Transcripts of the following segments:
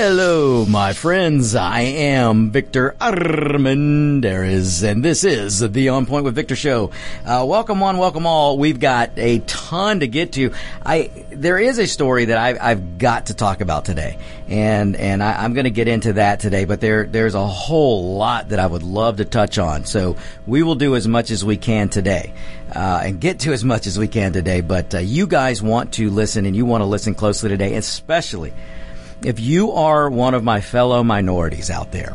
Hello, my friends. I am Victor Armendariz, and this is the On Point with Victor show. Uh, welcome one, welcome all. We've got a ton to get to. I there is a story that I've, I've got to talk about today, and and I, am going to get into that today. But there there's a whole lot that I would love to touch on. So we will do as much as we can today, uh, and get to as much as we can today. But uh, you guys want to listen, and you want to listen closely today, especially if you are one of my fellow minorities out there,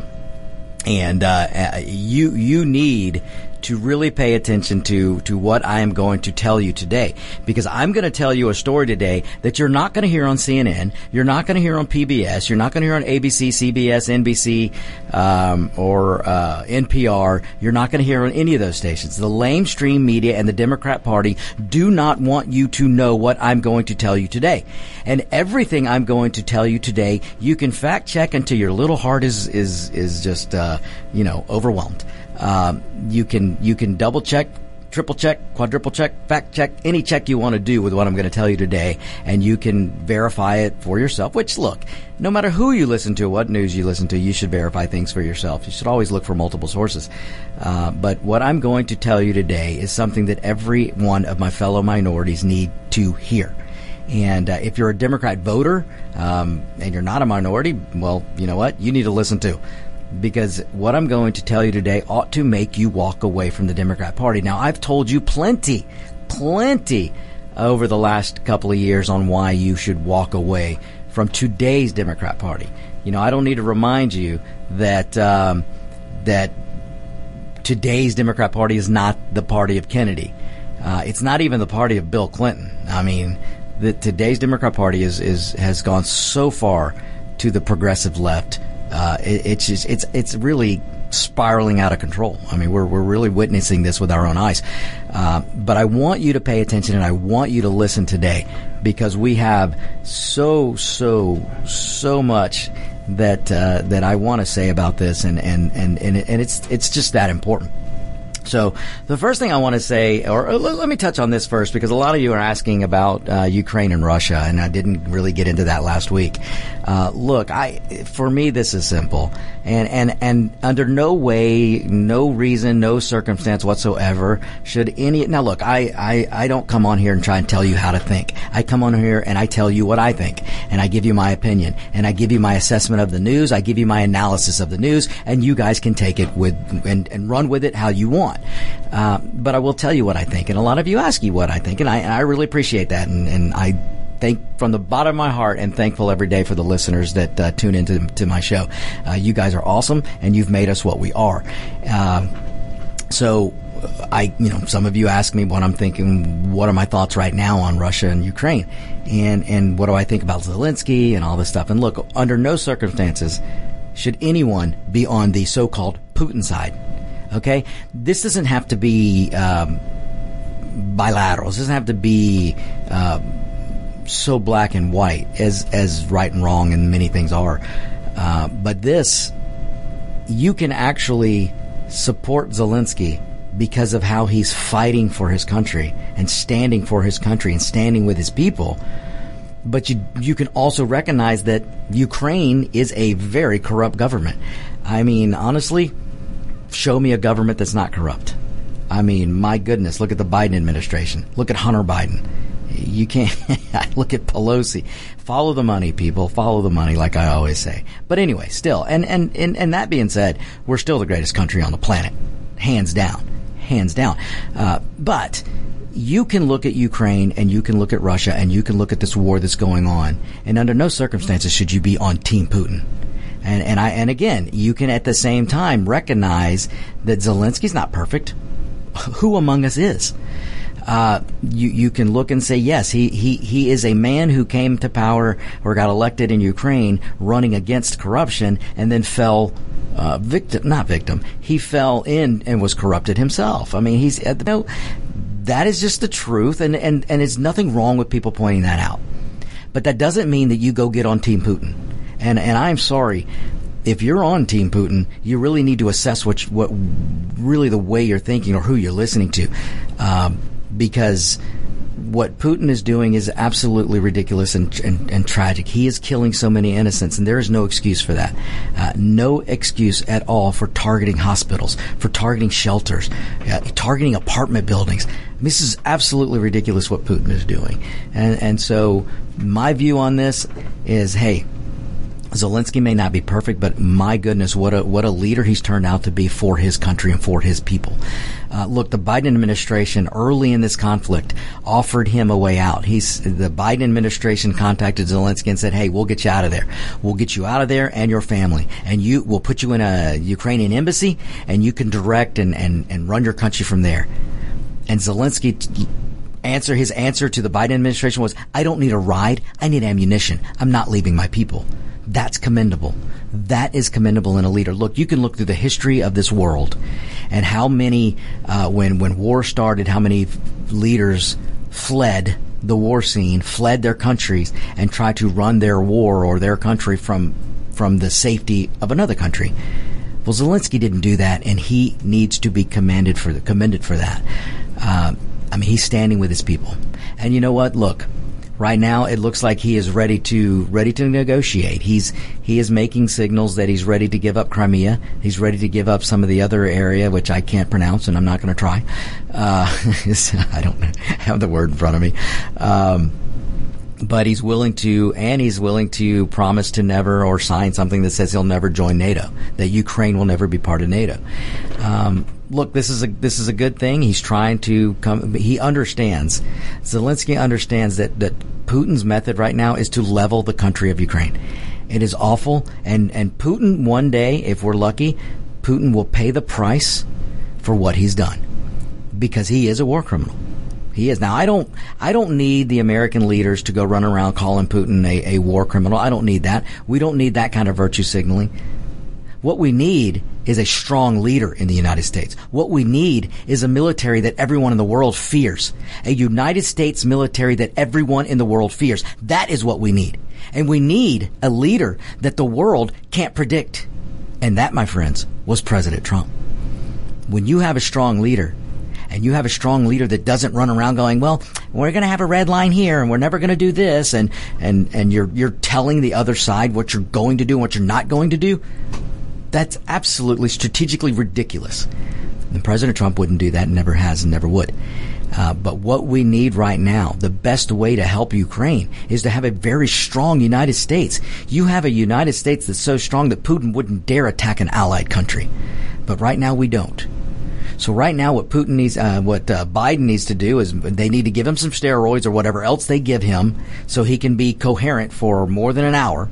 and uh, uh you you need to really pay attention to to what I am going to tell you today because I'm going to tell you a story today that you're not going to hear on CNN, you're not going to hear on PBS, you're not going to hear on ABC, CBS, NBC, um, or uh, NPR. You're not going to hear on any of those stations. The lamestream media and the Democrat Party do not want you to know what I'm going to tell you today, and everything I'm going to tell you today, you can fact check until your little heart is is is just uh, you know overwhelmed. Um, you can you can double check, triple check, quadruple check, fact check, any check you want to do with what I'm going to tell you today, and you can verify it for yourself. Which look, no matter who you listen to, what news you listen to, you should verify things for yourself. You should always look for multiple sources. Uh, but what I'm going to tell you today is something that every one of my fellow minorities need to hear. And uh, if you're a Democrat voter um, and you're not a minority, well, you know what? You need to listen too because what I'm going to tell you today ought to make you walk away from the Democrat Party. Now, I've told you plenty, plenty over the last couple of years on why you should walk away from today's Democrat Party. You know, I don't need to remind you that um, that today's Democrat Party is not the party of Kennedy. Uh, it's not even the party of Bill Clinton. I mean, the, today's Democrat Party is, is has gone so far to the progressive left uh, it, it's just it's it's really spiraling out of control. I mean, we're we're really witnessing this with our own eyes. Uh, but I want you to pay attention and I want you to listen today because we have so so so much that uh, that I want to say about this, and and and and, and it's it's just that important. So the first thing I want to say, or let me touch on this first, because a lot of you are asking about uh, Ukraine and Russia, and I didn't really get into that last week. Uh, look, I for me this is simple, and and and under no way, no reason, no circumstance whatsoever should any. Now look, I I I don't come on here and try and tell you how to think. I come on here and I tell you what I think, and I give you my opinion, and I give you my assessment of the news. I give you my analysis of the news, and you guys can take it with and and run with it how you want. Uh, but I will tell you what I think, and a lot of you ask you what I think, and I, and I really appreciate that, and, and I thank from the bottom of my heart and thankful every day for the listeners that uh, tune into to my show. Uh, you guys are awesome, and you've made us what we are. Uh, so. I, you know, some of you ask me what I'm thinking. What are my thoughts right now on Russia and Ukraine, and and what do I think about Zelensky and all this stuff? And look, under no circumstances should anyone be on the so-called Putin side. Okay, this doesn't have to be um, bilateral. This doesn't have to be uh, so black and white as as right and wrong, and many things are. Uh, but this, you can actually support Zelensky because of how he's fighting for his country and standing for his country and standing with his people. But you you can also recognize that Ukraine is a very corrupt government. I mean, honestly, show me a government that's not corrupt. I mean, my goodness, look at the Biden administration. Look at Hunter Biden. You can't look at Pelosi. Follow the money, people. Follow the money, like I always say. But anyway, still, and, and, and, and that being said, we're still the greatest country on the planet. Hands down. Hands down. Uh, but you can look at Ukraine and you can look at Russia and you can look at this war that's going on. And under no circumstances should you be on Team Putin. And, and I, and again, you can at the same time recognize that Zelensky's not perfect. Who among us is? Uh, you you can look and say yes, he he he is a man who came to power or got elected in Ukraine, running against corruption, and then fell uh, victim, not victim. He fell in and was corrupted himself. I mean, he's you know, that is just the truth, and and and there's nothing wrong with people pointing that out. But that doesn't mean that you go get on Team Putin. And and I'm sorry, if you're on Team Putin, you really need to assess what what really the way you're thinking or who you're listening to, um, because what Putin is doing is absolutely ridiculous and, and, and, tragic. He is killing so many innocents, and there is no excuse for that. Uh, no excuse at all for targeting hospitals, for targeting shelters, uh, targeting apartment buildings. This is absolutely ridiculous what Putin is doing. And, and so my view on this is, hey, Zelensky may not be perfect, but my goodness, what a what a leader he's turned out to be for his country and for his people. Uh, look, the Biden administration early in this conflict offered him a way out. He's the Biden administration contacted Zelensky and said, "Hey, we'll get you out of there. We'll get you out of there and your family, and you we'll put you in a Ukrainian embassy, and you can direct and and, and run your country from there." And Zelensky. T- answer his answer to the Biden administration was I don't need a ride I need ammunition I'm not leaving my people that's commendable. That is commendable in a leader. Look, you can look through the history of this world and how many, uh, when, when war started, how many leaders fled the war scene, fled their countries, and tried to run their war or their country from, from the safety of another country. Well, Zelensky didn't do that, and he needs to be commended for the, commended for that. Uh, I mean, he's standing with his people. And you know what? Look, right now it looks like he is ready to ready to negotiate. He's he is making signals that he's ready to give up Crimea. He's ready to give up some of the other area which I can't pronounce and I'm not going to try. Uh, I don't have the word in front of me. Um, but he's willing to, and he's willing to promise to never or sign something that says he'll never join NATO, that Ukraine will never be part of NATO. Um, look, this is a this is a good thing. He's trying to come. He understands. Zelensky understands that that Putin's method right now is to level the country of Ukraine. It is awful, and and Putin one day, if we're lucky, Putin will pay the price for what he's done because he is a war criminal. He is now. I don't. I don't need the American leaders to go run around calling Putin a, a war criminal. I don't need that. We don't need that kind of virtue signaling. What we need is a strong leader in the United States. What we need is a military that everyone in the world fears. A United States military that everyone in the world fears. That is what we need. And we need a leader that the world can't predict. And that, my friends, was President Trump. When you have a strong leader, and you have a strong leader that doesn't run around going, well, we're going to have a red line here and we're never going to do this. And, and, and you're, you're telling the other side what you're going to do and what you're not going to do. That's absolutely strategically ridiculous. And President Trump wouldn't do that, never has, and never would. Uh, but what we need right now, the best way to help Ukraine is to have a very strong United States. You have a United States that's so strong that Putin wouldn't dare attack an allied country. But right now we don't. So right now, what Putin needs, uh, what uh, Biden needs to do is they need to give him some steroids or whatever else they give him, so he can be coherent for more than an hour.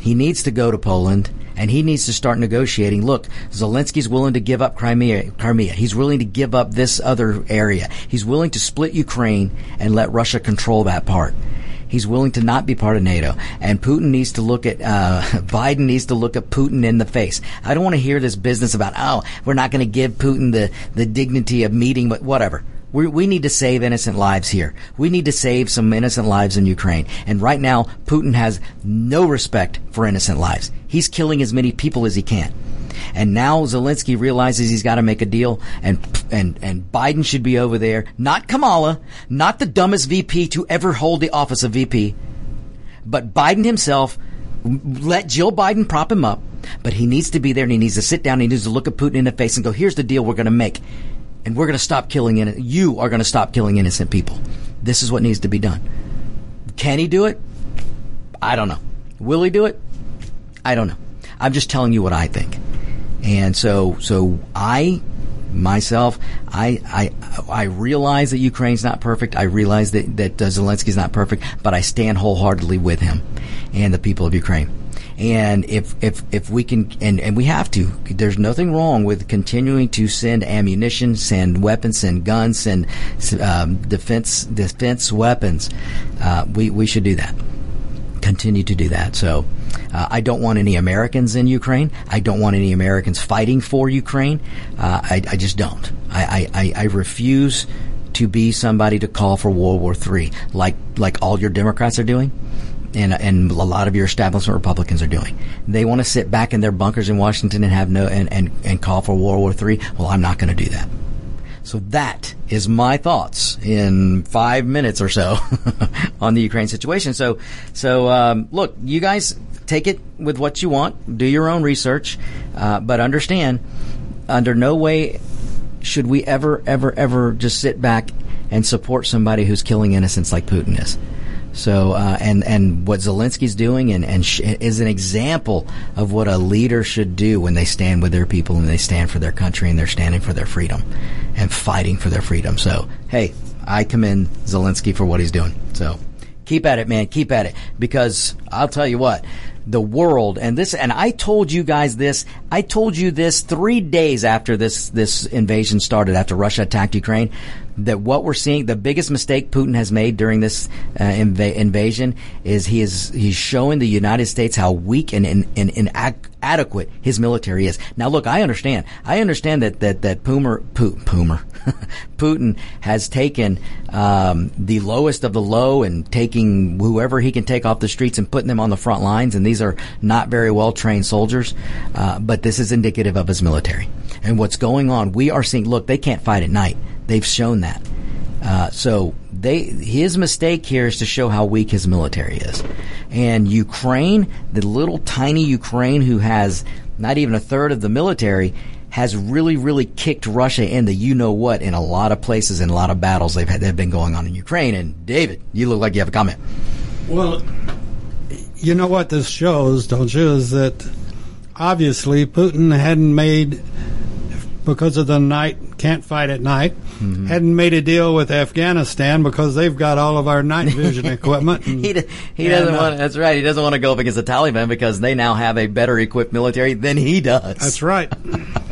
He needs to go to Poland and he needs to start negotiating. Look, Zelensky's willing to give up Crimea. Crimea. He's willing to give up this other area. He's willing to split Ukraine and let Russia control that part. He's willing to not be part of NATO. And Putin needs to look at, uh, Biden needs to look at Putin in the face. I don't want to hear this business about, oh, we're not going to give Putin the, the dignity of meeting, but whatever. We, we need to save innocent lives here. We need to save some innocent lives in Ukraine. And right now, Putin has no respect for innocent lives. He's killing as many people as he can. And now Zelensky realizes he's got to make a deal and, and, and Biden should be over there. Not Kamala, not the dumbest VP to ever hold the office of VP, but Biden himself. Let Jill Biden prop him up, but he needs to be there and he needs to sit down and he needs to look at Putin in the face and go, here's the deal we're going to make and we're going to stop killing innocent. You are going to stop killing innocent people. This is what needs to be done. Can he do it? I don't know. Will he do it? I don't know. I'm just telling you what I think. And so, so I myself, I, I, I realize that Ukraine's not perfect. I realize that, that uh, Zelensky's not perfect, but I stand wholeheartedly with him and the people of Ukraine. And if, if, if we can, and, and we have to, there's nothing wrong with continuing to send ammunition, send weapons, send guns, send um, defense, defense weapons. Uh, we, we should do that. Continue to do that. So, uh, I don't want any Americans in Ukraine. I don't want any Americans fighting for Ukraine. Uh, I, I, just don't. I, I, I refuse to be somebody to call for World War III, like like all your Democrats are doing. And, and a lot of your establishment Republicans are doing. They want to sit back in their bunkers in Washington and have no and, and, and call for World War III. Well, I'm not going to do that. So that is my thoughts in five minutes or so on the Ukraine situation. So, so um, look, you guys take it with what you want, do your own research, uh, but understand, under no way should we ever, ever, ever just sit back and support somebody who's killing innocents like Putin is. So, uh, and and what Zelensky's doing, and and sh- is an example of what a leader should do when they stand with their people and they stand for their country and they're standing for their freedom and fighting for their freedom. So, hey, I commend Zelensky for what he's doing. So, keep at it, man. Keep at it because I'll tell you what the world. And this and I told you guys this I told you this 3 days after this this invasion started after Russia attacked Ukraine that what we're seeing the biggest mistake Putin has made during this uh, inv- invasion is he is he's showing the United States how weak and inadequate his military is now look I understand I understand that that that Pumer Putin Putin has taken um, the lowest of the low and taking whoever he can take off the streets and putting them on the front lines and these are not very well trained soldiers, uh, but this is indicative of his military and what's going on. We are seeing. Look, they can't fight at night. They've shown that. Uh, so they his mistake here is to show how weak his military is, and Ukraine, the little tiny Ukraine who has not even a third of the military, has really, really kicked Russia in the you know what in a lot of places in a lot of battles they've had, they've been going on in Ukraine. And David, you look like you have a comment. Well, you know what this shows, don't you? Is that obviously Putin hadn't made because of the night can't fight at night mm-hmm. hadn't made a deal with Afghanistan because they've got all of our night vision equipment. And, he he doesn't uh, want. That's right. He doesn't want to go up against the Taliban because they now have a better equipped military than he does. That's right.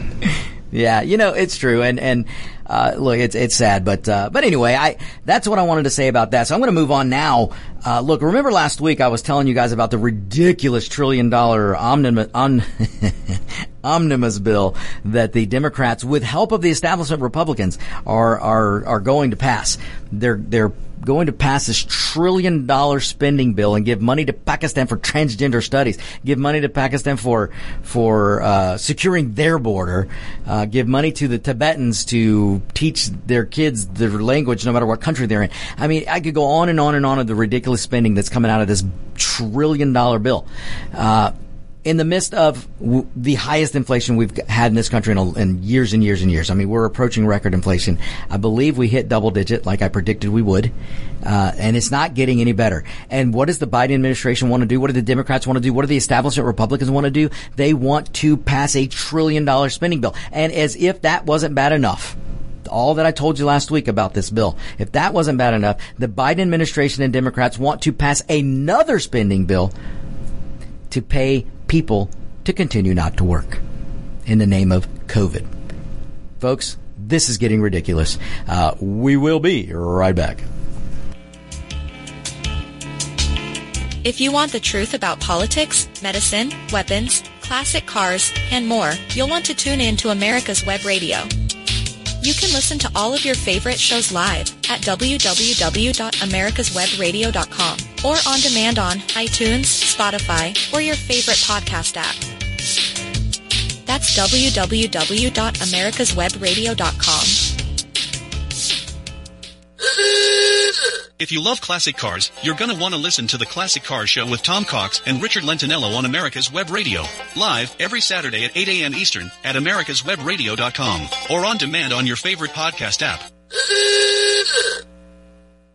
yeah, you know it's true, and and uh, look, it's it's sad, but uh, but anyway, I that's what I wanted to say about that. So I'm going to move on now. Uh, look, remember last week I was telling you guys about the ridiculous trillion dollar omnibus omnibus bill that the Democrats, with help of the establishment Republicans, are are are going to pass. They're they're going to pass this trillion dollar spending bill and give money to Pakistan for transgender studies, give money to Pakistan for for uh, securing their border, uh, give money to the Tibetans to teach their kids their language no matter what country they're in. I mean, I could go on and on and on of the ridiculous spending that's coming out of this trillion dollar bill. Uh, in the midst of w- the highest inflation we've had in this country in, a, in, years and years and years. I mean, we're approaching record inflation. I believe we hit double digit like I predicted we would. Uh, and it's not getting any better. And what does the Biden administration want to do? What do the Democrats want to do? What do the establishment Republicans want to do? They want to pass a trillion dollar spending bill. And as if that wasn't bad enough, all that I told you last week about this bill. If that wasn't bad enough, the Biden administration and Democrats want to pass another spending bill to pay people to continue not to work in the name of COVID. Folks, this is getting ridiculous. Uh, we will be right back. If you want the truth about politics, medicine, weapons, classic cars, and more, you'll want to tune in to America's Web Radio. You can listen to all of your favorite shows live at www.americaswebradio.com or on demand on iTunes, Spotify, or your favorite podcast app. That's www.americaswebradio.com. If you love classic cars, you're want to listen to the Classic Car Show with Tom Cox and Richard Lentinello on America's Web Radio. Live every Saturday at 8 a.m. Eastern at americaswebradio.com or on demand on your favorite podcast app.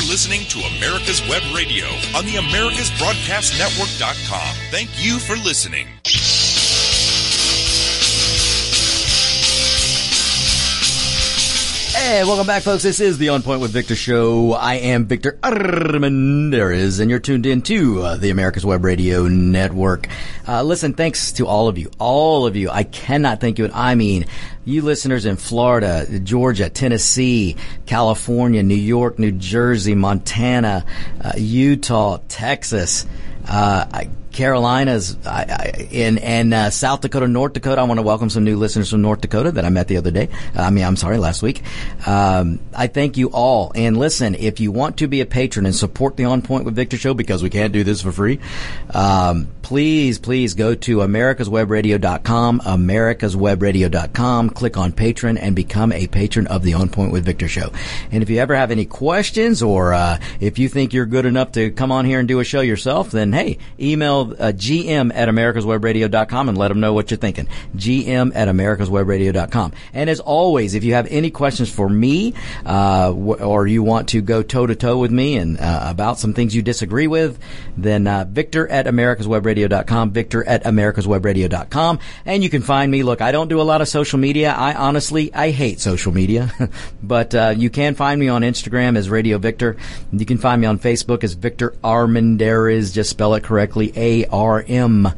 You're listening to America's Web Radio on the AmericasBroadcastNetwork.com. Thank you for listening. Hey, welcome back, folks. This is the On Point with Victor show. I am Victor Armendariz, and you're tuned in to uh, the America's Web Radio Network. Uh, listen, thanks to all of you, all of you. I cannot thank you, and I mean you listeners in Florida, Georgia, Tennessee, California, New York, New Jersey, Montana, uh, Utah, Texas. Uh, Carolinas I, I, and and uh, South Dakota, North Dakota. I want to welcome some new listeners from North Dakota that I met the other day. I mean, I'm sorry, last week. Um, I thank you all. And listen, if you want to be a patron and support the On Point with Victor show because we can't do this for free, um, please, please go to americaswebradio.com, americaswebradio.com, click on patron and become a patron of the On Point with Victor show. And if you ever have any questions or uh, if you think you're good enough to come on here and do a show yourself, then hey, email uh, gm at americaswebradio.com and let them know what you're thinking. gm at americaswebradio.com. And as always, if you have any questions for me uh, w- or you want to go toe to toe with me and uh, about some things you disagree with, then uh, victor at americaswebradio.com victor at americaswebradio.com. And you can find me. Look, I don't do a lot of social media. I honestly, I hate social media, but uh, you can find me on Instagram as Radio Victor. You can find me on Facebook as Victor Armendariz. Just spell it correctly. A-R-M-E-N-D-A-R-I-Z.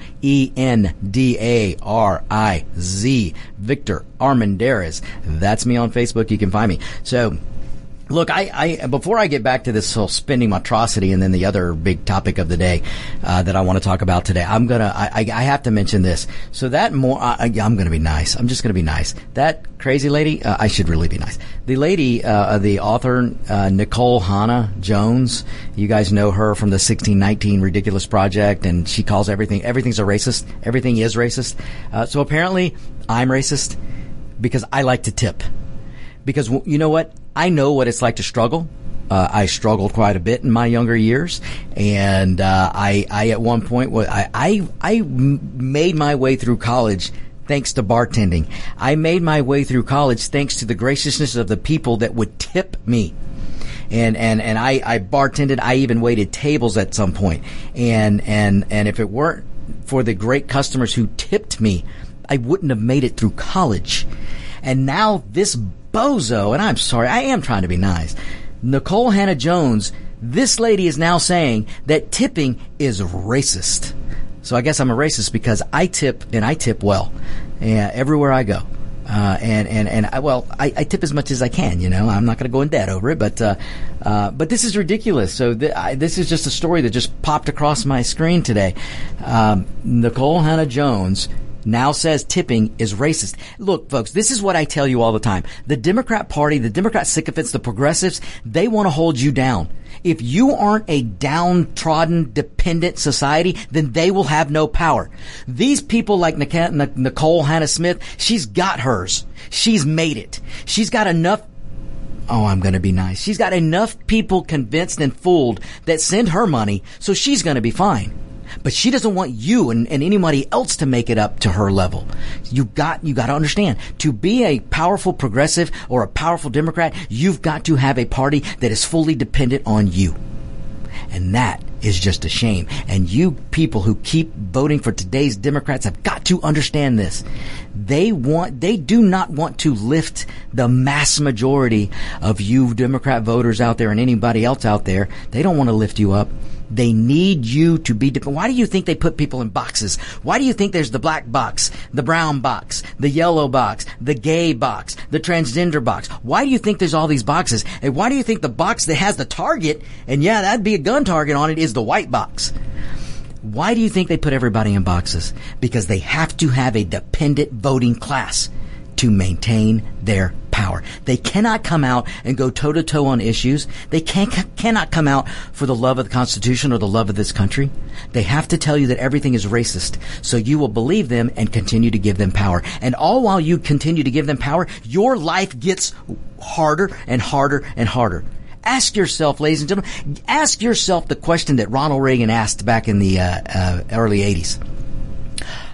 Victor Armendariz. That's me on Facebook. You can find me. So, Look, I, I, before I get back to this whole spending monstrosity and then the other big topic of the day uh, that I want to talk about today, I'm gonna I, I have to mention this. So that more I, am gonna be nice. I'm just gonna be nice. That crazy lady, uh, I should really be nice. The lady, uh, the author uh, Nikole Hannah Jones, you guys know her from the 1619 Ridiculous Project, and she calls everything everything's a racist. Everything is racist. Uh, so apparently, I'm racist because I like to tip. Because you know what? I know what it's like to struggle. Uh, I struggled quite a bit in my younger years, and uh, I, I at one point, I, I, I made my way through college thanks to bartending. I made my way through college thanks to the graciousness of the people that would tip me. And, and, and I, I bartended. I even waited tables at some point. And, and, and if it weren't for the great customers who tipped me, I wouldn't have made it through college. And now this bozo, and I'm sorry, I am trying to be nice. Nikole Hannah Jones, this lady is now saying that tipping is racist. So I guess I'm a racist because I tip and I tip well, yeah, everywhere I go. Uh, and and and I, well, I, I, tip as much as I can. You know, I'm not going to go in debt over it, but uh, uh, but this is ridiculous. So th- I, this is just a story that just popped across my screen today. Um, Nikole Hannah Jones now says tipping is racist. Look, folks, this is what I tell you all the time. The Democrat Party, the Democrat sycophants, the progressives, they want to hold you down. If you aren't a downtrodden, dependent society, then they will have no power. These people like Nikole Hannah Smith, she's got hers. She's made it. She's got enough Oh, I'm going to be nice. She's got enough people convinced and fooled that send her money, so she's going to be fine but she doesn't want you and, and anybody else to make it up to her level. You got, you got to understand to be a powerful progressive or a powerful Democrat, you've got to have a party that is fully dependent on you. And that is just a shame. And you people who keep voting for today's Democrats have got to understand this. They want, they do not want to lift the mass majority of you Democrat voters out there and anybody else out there. They don't want to lift you up. They need you to be different. Why do you think they put people in boxes? Why do you think there's the black box, the brown box, the yellow box, the gay box, the transgender box? Why do you think there's all these boxes? And why do you think the box that has the target, and yeah, that'd be a gun target on it, is the white box? Why do you think they put everybody in boxes? Because they have to have a dependent voting class to maintain their power. They cannot come out and go toe to toe on issues. They can, cannot come out for the love of the Constitution or the love of this country. They have to tell you that everything is racist. So you will believe them and continue to give them power. And all while you continue to give them power, your life gets harder and harder and harder. Ask yourself, ladies and gentlemen, ask yourself the question that Ronald Reagan asked back in the uh, uh, early 80s.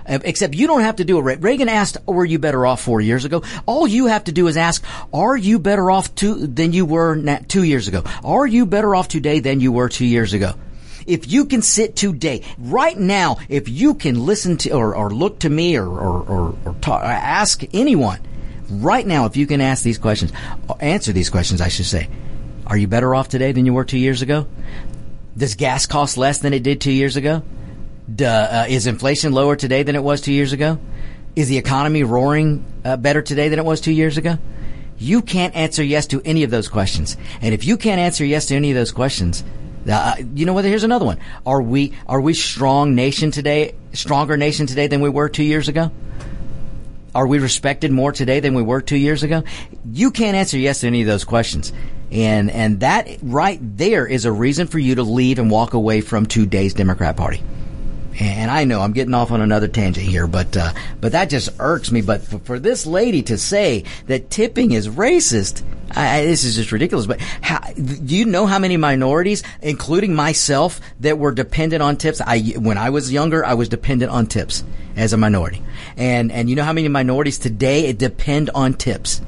Except you don't have to do it. Reagan asked, were you better off four years ago? All you have to do is ask, are you better off to, than you were two years ago? Are you better off today than you were two years ago? If you can sit today, right now, if you can listen to or, or look to me or, or, or, or talk, ask anyone, right now, if you can ask these questions, answer these questions, I should say, are you better off today than you were two years ago? Does gas cost less than it did two years ago? Duh, uh, is inflation lower today than it was two years ago? Is the economy roaring uh, better today than it was two years ago? You can't answer yes to any of those questions. And if you can't answer yes to any of those questions, uh, you know what? Here's another one. Are we are we strong nation today? Stronger nation today than we were two years ago? Are we respected more today than we were two years ago? You can't answer yes to any of those questions. And, and that right there is a reason for you to leave and walk away from today's Democrat Party. And I know I'm getting off on another tangent here, but uh, but that just irks me. But for, for, this lady to say that tipping is racist, I, this is just ridiculous. But how, do you know how many minorities, including myself, that were dependent on tips? I when I was younger, I was dependent on tips as a minority, and and you know how many minorities today depend on tips.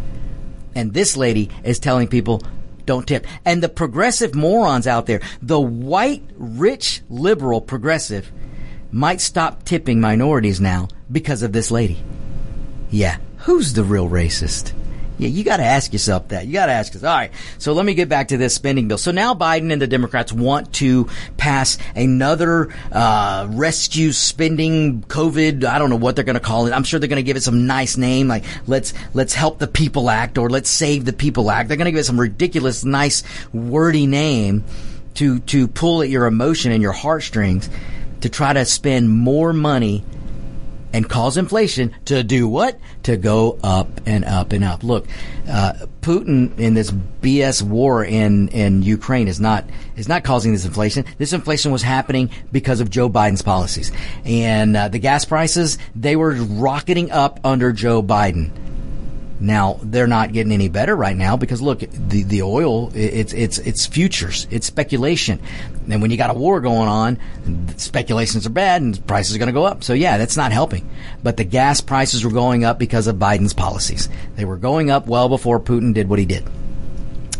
And this lady is telling people don't tip. And the progressive morons out there, the white, rich, liberal progressive might stop tipping minorities now because of this lady. Yeah, who's the real racist? Yeah, you got to ask yourself that. You got to ask us. All right. So let me get back to this spending bill. So now Biden and the Democrats want to pass another uh, rescue spending COVID. I don't know what they're going to call it. I'm sure they're going to give it some nice name, like let's let's help the people act or let's save the people act. They're going to give it some ridiculous, nice, wordy name to to pull at your emotion and your heartstrings to try to spend more money and cause inflation to do what? To go up and up and up. Look, uh, Putin in this BS war in, in Ukraine is not is not causing this inflation. This inflation was happening because of Joe Biden's policies, and uh, the gas prices they were rocketing up under Joe Biden. Now they're not getting any better right now because look, the the oil it's it's it's futures, it's speculation, and when you got a war going on, speculations are bad and prices are going to go up. So yeah, that's not helping. But the gas prices were going up because of Biden's policies. They were going up well before Putin did what he did.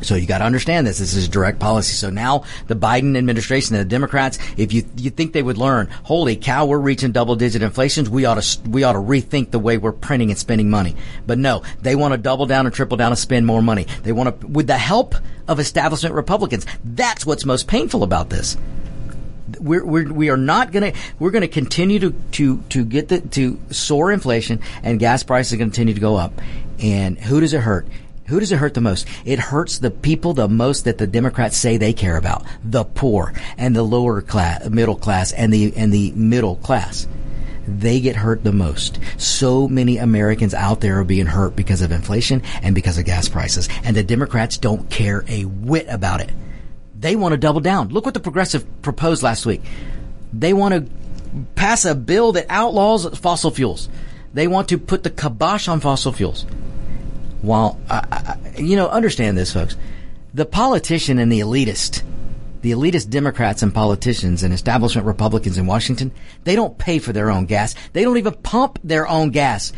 So you got to understand this. This is direct policy. So now the Biden administration and the Democrats, if you you think they would learn, holy cow, we're reaching double digit inflations. We ought to we ought to rethink the way we're printing and spending money. But no, they want to double down and triple down and spend more money. They want to with the help of establishment Republicans. That's what's most painful about this. We're, we're we are not going to we're going to continue to to to get the to soar inflation and gas prices continue to go up. And who does it hurt? Who does it hurt the most? It hurts the people the most that the Democrats say they care about. The poor and the lower class, middle class and the, and the middle class. They get hurt the most. So many Americans out there are being hurt because of inflation and because of gas prices. And the Democrats don't care a whit about it. They want to double down. Look what the progressive proposed last week. They want to pass a bill that outlaws fossil fuels. They want to put the kibosh on fossil fuels while I, I, you know, understand this, folks. The politician and the elitist, the elitist Democrats and politicians and establishment Republicans in Washington, they don't pay for their own gas. They don't even pump their own gas.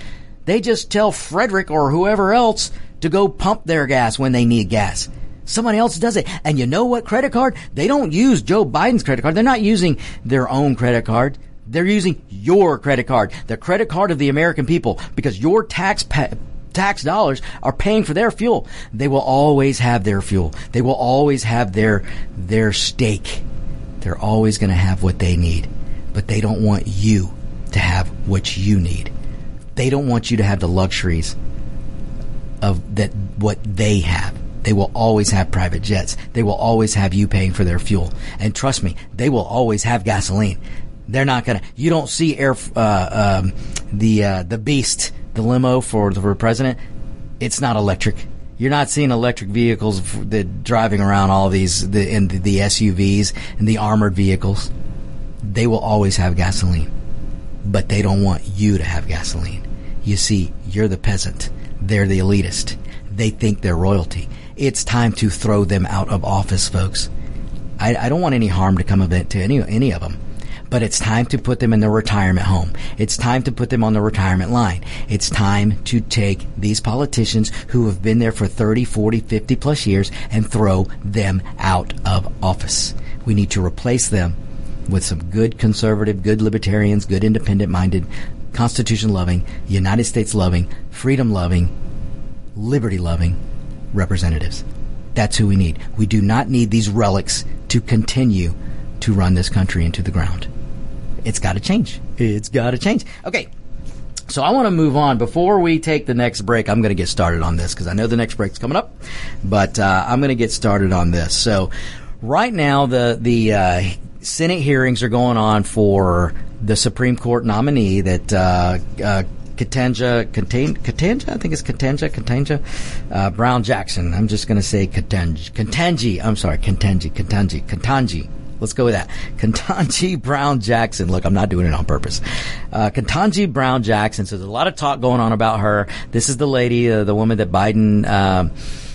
They just tell Frederick or whoever else to go pump their gas when they need gas. Somebody else does it. And you know what credit card? They don't use Joe Biden's credit card. They're not using their own credit card. They're using your credit card, the credit card of the American people, because your tax pa- tax dollars are paying for their fuel. They will always have their fuel. They will always have their their stake. They're always going to have what they need. But they don't want you to have what you need. They don't want you to have the luxuries of that what they have. They will always have private jets. They will always have you paying for their fuel. And trust me, they will always have gasoline. They're not gonna. You don't see air uh, um, the uh, the beast the limo for the president, it's not electric. You're not seeing electric vehicles that driving around all these the, in the, the SUVs and the armored vehicles. They will always have gasoline, but they don't want you to have gasoline. You see, you're the peasant. They're the elitist. They think they're royalty. It's time to throw them out of office, folks. I, I don't want any harm to come of it to any any of them but it's time to put them in the retirement home. It's time to put them on the retirement line. It's time to take these politicians who have been there for 30, 40, 50 plus years and throw them out of office. We need to replace them with some good conservative, good libertarians, good independent minded, Constitution loving, United States loving, freedom loving liberty loving representatives. That's who we need. We do not need these relics to continue to run this country into the ground. It's got to change. It's got to change. Okay. So I want to move on. Before we take the next break, I'm going to get started on this because I know the next break's coming up, but uh, I'm going to get started on this. So right now, the the uh, Senate hearings are going on for the Supreme Court nominee that uh, uh, Katanja, Katanja, I think it's Katanja, Katanja, uh, Brown Jackson. I'm just going to say Katanji, Katanji. I'm sorry, Katanji, Katanji, Katanji. Let's go with that. Ketanji Brown Jackson. Look, I'm not doing it on purpose. Uh, Brown Jackson. So there's a lot of talk going on about her. This is the lady, uh, the woman that Biden, uh,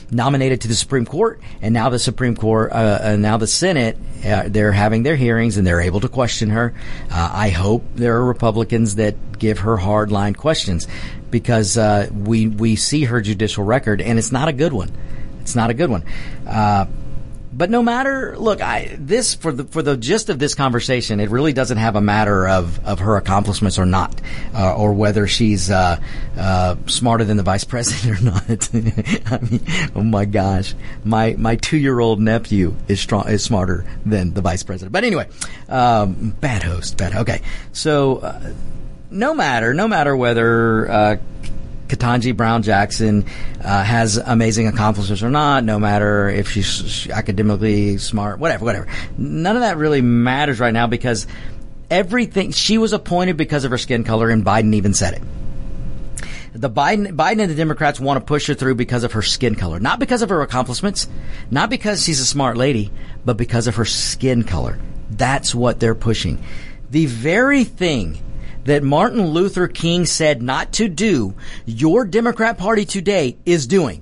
nominated to the Supreme Court, and now the Supreme Court, uh, uh, now the Senate, uh, they're having their hearings and they're able to question her. Uh, I hope there are Republicans that give her hardline questions because uh, we we see her judicial record and it's not a good one. It's not a good one. Uh, but no matter, look, I, this for the for the gist of this conversation, it really doesn't have a matter of, of her accomplishments or not, uh, or whether she's uh, uh, smarter than the vice president or not. I mean, oh my gosh, my my two year old nephew is strong is smarter than the vice president. But anyway, um, bad host, bad. Okay, so uh, no matter no matter whether Ketanji Brown Jackson uh, has amazing accomplishments or not, no matter if she's academically smart, whatever, whatever. None of that really matters right now because everything, she was appointed because of her skin color and Biden even said it. The Biden, Biden and the Democrats want to push her through because of her skin color, not because of her accomplishments, not because she's a smart lady, but because of her skin color. That's what they're pushing. The very thing that Martin Luther King said not to do, your Democrat Party today is doing.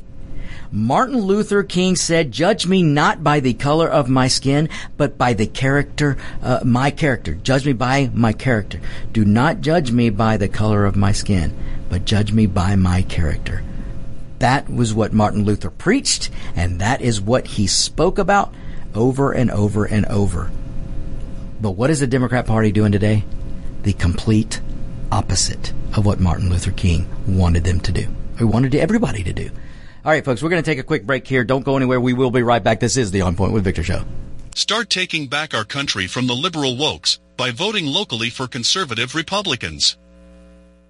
Martin Luther King said, judge me not by the color of my skin, but by the character, uh, my character. Judge me by my character. Do not judge me by the color of my skin, but judge me by my character. That was what Martin Luther preached, and that is what he spoke about over and over and over. But what is the Democrat Party doing today? The complete opposite of what Martin Luther King wanted them to do. He wanted everybody to do. All right, folks, we're going to take a quick break here. Don't go anywhere. We will be right back. This is the On Point with Victor show. Start taking back our country from the liberal wokes by voting locally for conservative Republicans.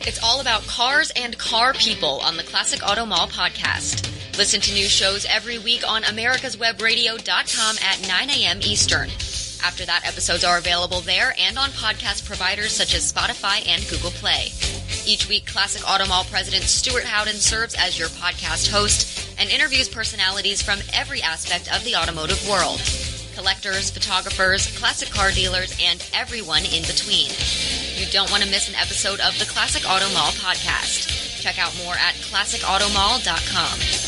It's all about cars and car people on the Classic Auto Mall podcast. Listen to new shows every week on americaswebradio.com at 9 a.m. Eastern. After that, episodes are available there and on podcast providers such as Spotify and Google Play. Each week, Classic Auto Mall President Stuart Howden serves as your podcast host and interviews personalities from every aspect of the automotive world collectors, photographers, classic car dealers, and everyone in between. You don't want to miss an episode of the Classic Auto Mall podcast. Check out more at classicautomall.com.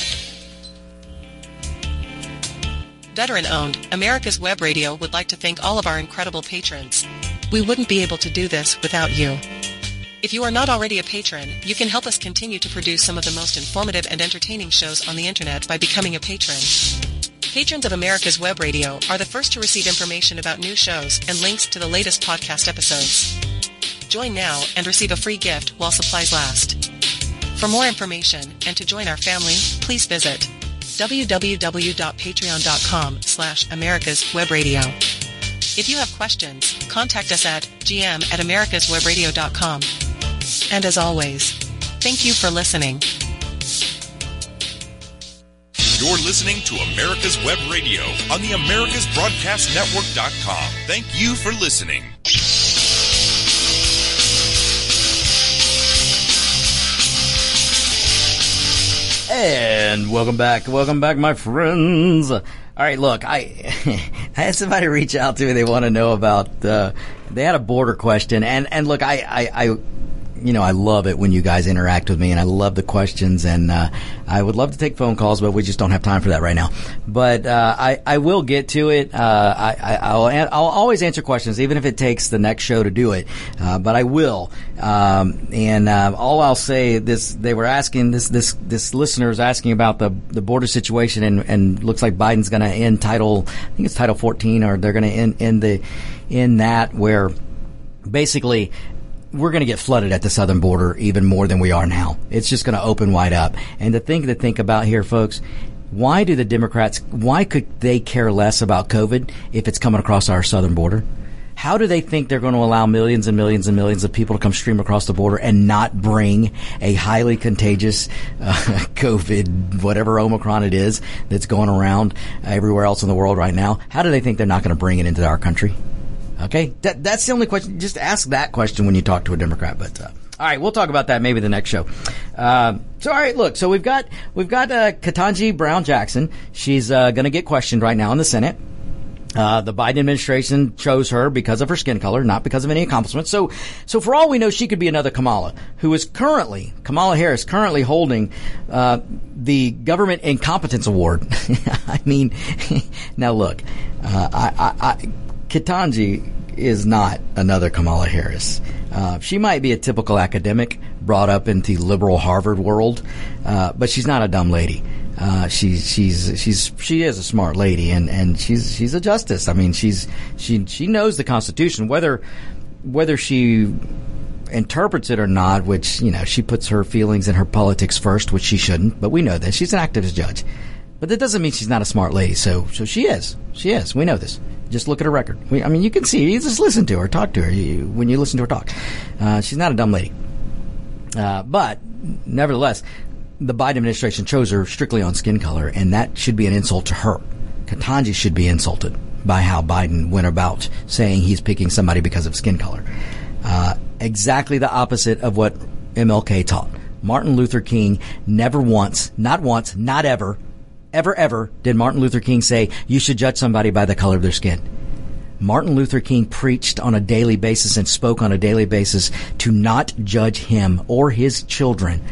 Veteran owned, America's Web Radio would like to thank all of our incredible patrons. We wouldn't be able to do this without you. If you are not already a patron, you can help us continue to produce some of the most informative and entertaining shows on the internet by becoming a patron. Patrons of America's Web Radio are the first to receive information about new shows and links to the latest podcast episodes. Join now and receive a free gift while supplies last. For more information and to join our family, please visit www.patreon.com slash America's Web Radio. If you have questions, contact us at gm at americaswebradio.com. And as always, thank you for listening. You're listening to America's Web Radio on the AmericasBroadcastNetwork.com. Thank you for listening. And welcome back, welcome back, my friends. All right, look, I I had somebody reach out to me. They want to know about. Uh, they had a border question, and and look, I I. I you know, I love it when you guys interact with me, and I love the questions, and uh, I would love to take phone calls, but we just don't have time for that right now. But uh, I, I will get to it. Uh, I, will I'll always answer questions, even if it takes the next show to do it. Uh, but I will. Um, and uh, all I'll say this: they were asking this this this listener is asking about the the border situation, and and looks like Biden's going to end title. I think it's Title 14, or they're going to end end the in that where basically we're going to get flooded at the southern border even more than we are now. It's just going to open wide up. And the thing to think about here, folks, why do the Democrats, why could they care less about COVID if it's coming across our southern border? How do they think they're going to allow millions and millions and millions of people to come stream across the border and not bring a highly contagious uh, COVID, whatever Omicron it is, that's going around everywhere else in the world right now? How do they think they're not going to bring it into our country? Okay, that, that's the only question. Just ask that question when you talk to a Democrat. But uh, all right, we'll talk about that maybe the next show. Uh, so all right, look, so we've got we've got uh, Ketanji Brown Jackson. She's uh, going to get questioned right now in the Senate. Uh, the Biden administration chose her because of her skin color, not because of any accomplishments. So, so for all we know, she could be another Kamala, who is currently Kamala Harris, currently holding uh, the government incompetence award. I mean, now look, uh, I, I, I Ketanji is not another Kamala Harris. Uh, she might be a typical academic brought up into liberal Harvard world, uh, but she's not a dumb lady. Uh, she's she's she's she is a smart lady, and, and she's she's a justice. I mean, she's she she knows the Constitution, whether whether she interprets it or not. Which you know, she puts her feelings and her politics first, which she shouldn't. But we know that she's an activist judge. But that doesn't mean she's not a smart lady. So so she is. She is. We know this. Just look at her record. We, I mean, you can see. You just listen to her, talk to her you, when you listen to her talk. Uh, she's not a dumb lady. Uh, but nevertheless, the Biden administration chose her strictly on skin color, and that should be an insult to her. Ketanji should be insulted by how Biden went about saying he's picking somebody because of skin color. Uh, exactly the opposite of what MLK taught. Martin Luther King never once, not once, not ever, ever, ever did Martin Luther King say you should judge somebody by the color of their skin. Martin Luther King preached on a daily basis and spoke on a daily basis to not judge him or his children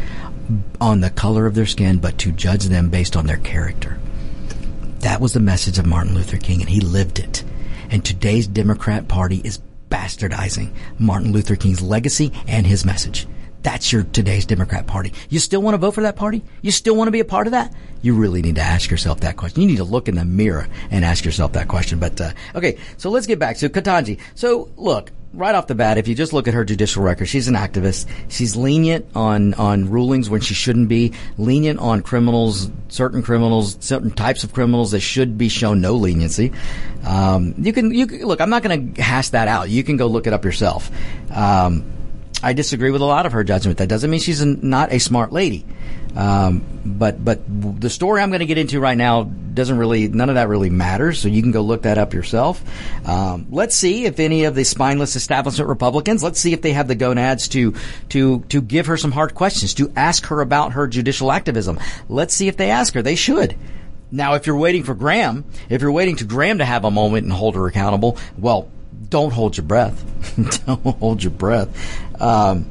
on the color of their skin, but to judge them based on their character. That was the message of Martin Luther King, and he lived it. And today's Democrat Party is bastardizing Martin Luther King's legacy and his message. That's your today's Democrat Party. You still want to vote for that party? You still want to be a part of that? You really need to ask yourself that question. You need to look in the mirror and ask yourself that question. But uh, okay, so let's get back to Ketanji. So look, right off the bat, if you just look at her judicial record, she's an activist. She's lenient on, on rulings when she shouldn't be, lenient on criminals, certain criminals, certain types of criminals that should be shown no leniency. Um, you can, you look, I'm not going to hash that out. You can go look it up yourself. Um, I disagree with a lot of her judgment. That doesn't mean she's not a smart lady. Um, but but the story I'm going to get into right now doesn't really none of that really matters. So you can go look that up yourself. Um, let's see if any of the spineless establishment Republicans. Let's see if they have the gonads to to to give her some hard questions, to ask her about her judicial activism. Let's see if they ask her. They should. Now, if you're waiting for Graham, if you're waiting to Graham to have a moment and hold her accountable, well, don't hold your breath. don't hold your breath. Um,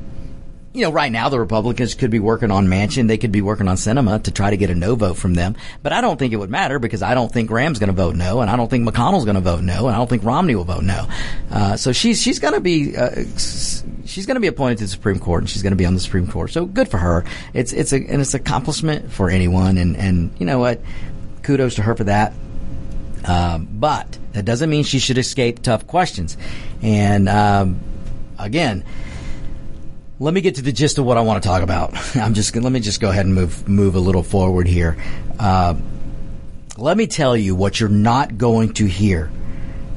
you know, right now the Republicans could be working on Manchin. They could be working on Sinema to try to get a no vote from them. But I don't think it would matter because I don't think Graham's going to vote no, and I don't think McConnell's going to vote no, and I don't think Romney will vote no. Uh, so she's she's going to be uh, she's going to be appointed to the Supreme Court, and she's going to be on the Supreme Court. So good for her. It's it's a and it's an accomplishment for anyone, and and you know what, kudos to her for that. Um, but that doesn't mean she should escape tough questions. And um, again, let me get to the gist of what I want to talk about. I'm just let me just go ahead and move move a little forward here. Uh, let me tell you what you're not going to hear